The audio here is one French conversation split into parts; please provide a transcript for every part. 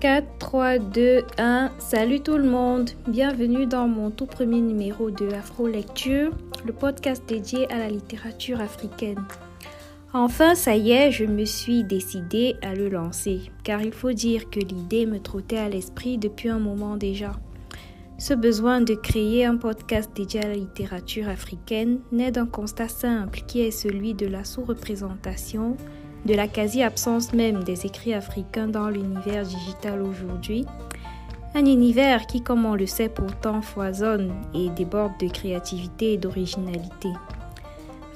4, 3, 2, 1. Salut tout le monde. Bienvenue dans mon tout premier numéro de Afro Lecture, le podcast dédié à la littérature africaine. Enfin, ça y est, je me suis décidée à le lancer, car il faut dire que l'idée me trottait à l'esprit depuis un moment déjà. Ce besoin de créer un podcast dédié à la littérature africaine naît d'un constat simple qui est celui de la sous-représentation de la quasi-absence même des écrits africains dans l'univers digital aujourd'hui. Un univers qui, comme on le sait pourtant, foisonne et déborde de créativité et d'originalité.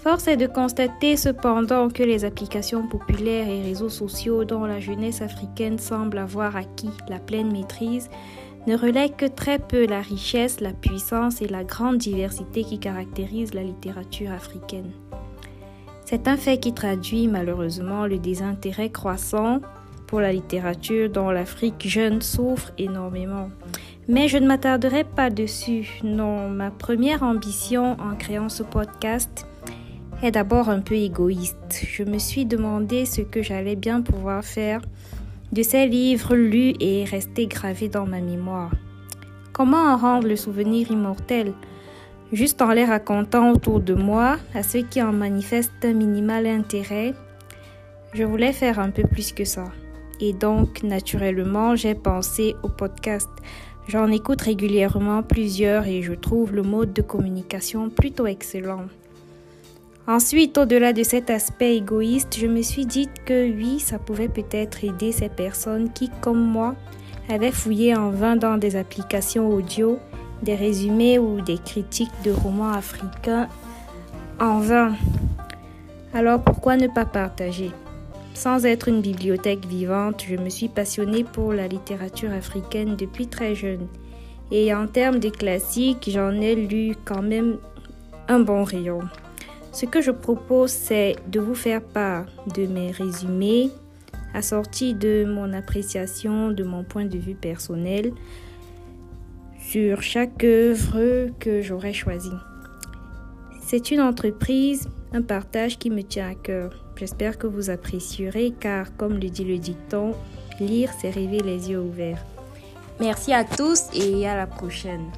Force est de constater cependant que les applications populaires et réseaux sociaux dont la jeunesse africaine semble avoir acquis la pleine maîtrise ne relèguent que très peu la richesse, la puissance et la grande diversité qui caractérisent la littérature africaine. C'est un fait qui traduit malheureusement le désintérêt croissant pour la littérature dont l'Afrique jeune souffre énormément. Mais je ne m'attarderai pas dessus. Non, ma première ambition en créant ce podcast est d'abord un peu égoïste. Je me suis demandé ce que j'allais bien pouvoir faire de ces livres lus et restés gravés dans ma mémoire. Comment en rendre le souvenir immortel? Juste en les racontant autour de moi à ceux qui en manifestent un minimal intérêt, je voulais faire un peu plus que ça. Et donc, naturellement, j'ai pensé au podcast. J'en écoute régulièrement plusieurs et je trouve le mode de communication plutôt excellent. Ensuite, au-delà de cet aspect égoïste, je me suis dit que oui, ça pouvait peut-être aider ces personnes qui, comme moi, avaient fouillé en vain dans des applications audio des résumés ou des critiques de romans africains en vain. Alors pourquoi ne pas partager? Sans être une bibliothèque vivante, je me suis passionnée pour la littérature africaine depuis très jeune. Et en termes de classiques, j'en ai lu quand même un bon rayon. Ce que je propose, c'est de vous faire part de mes résumés, assortis de mon appréciation, de mon point de vue personnel, sur chaque œuvre que j'aurais choisie. C'est une entreprise, un partage qui me tient à cœur. J'espère que vous apprécierez car, comme le dit le dicton, lire, c'est rêver les yeux ouverts. Merci à tous et à la prochaine.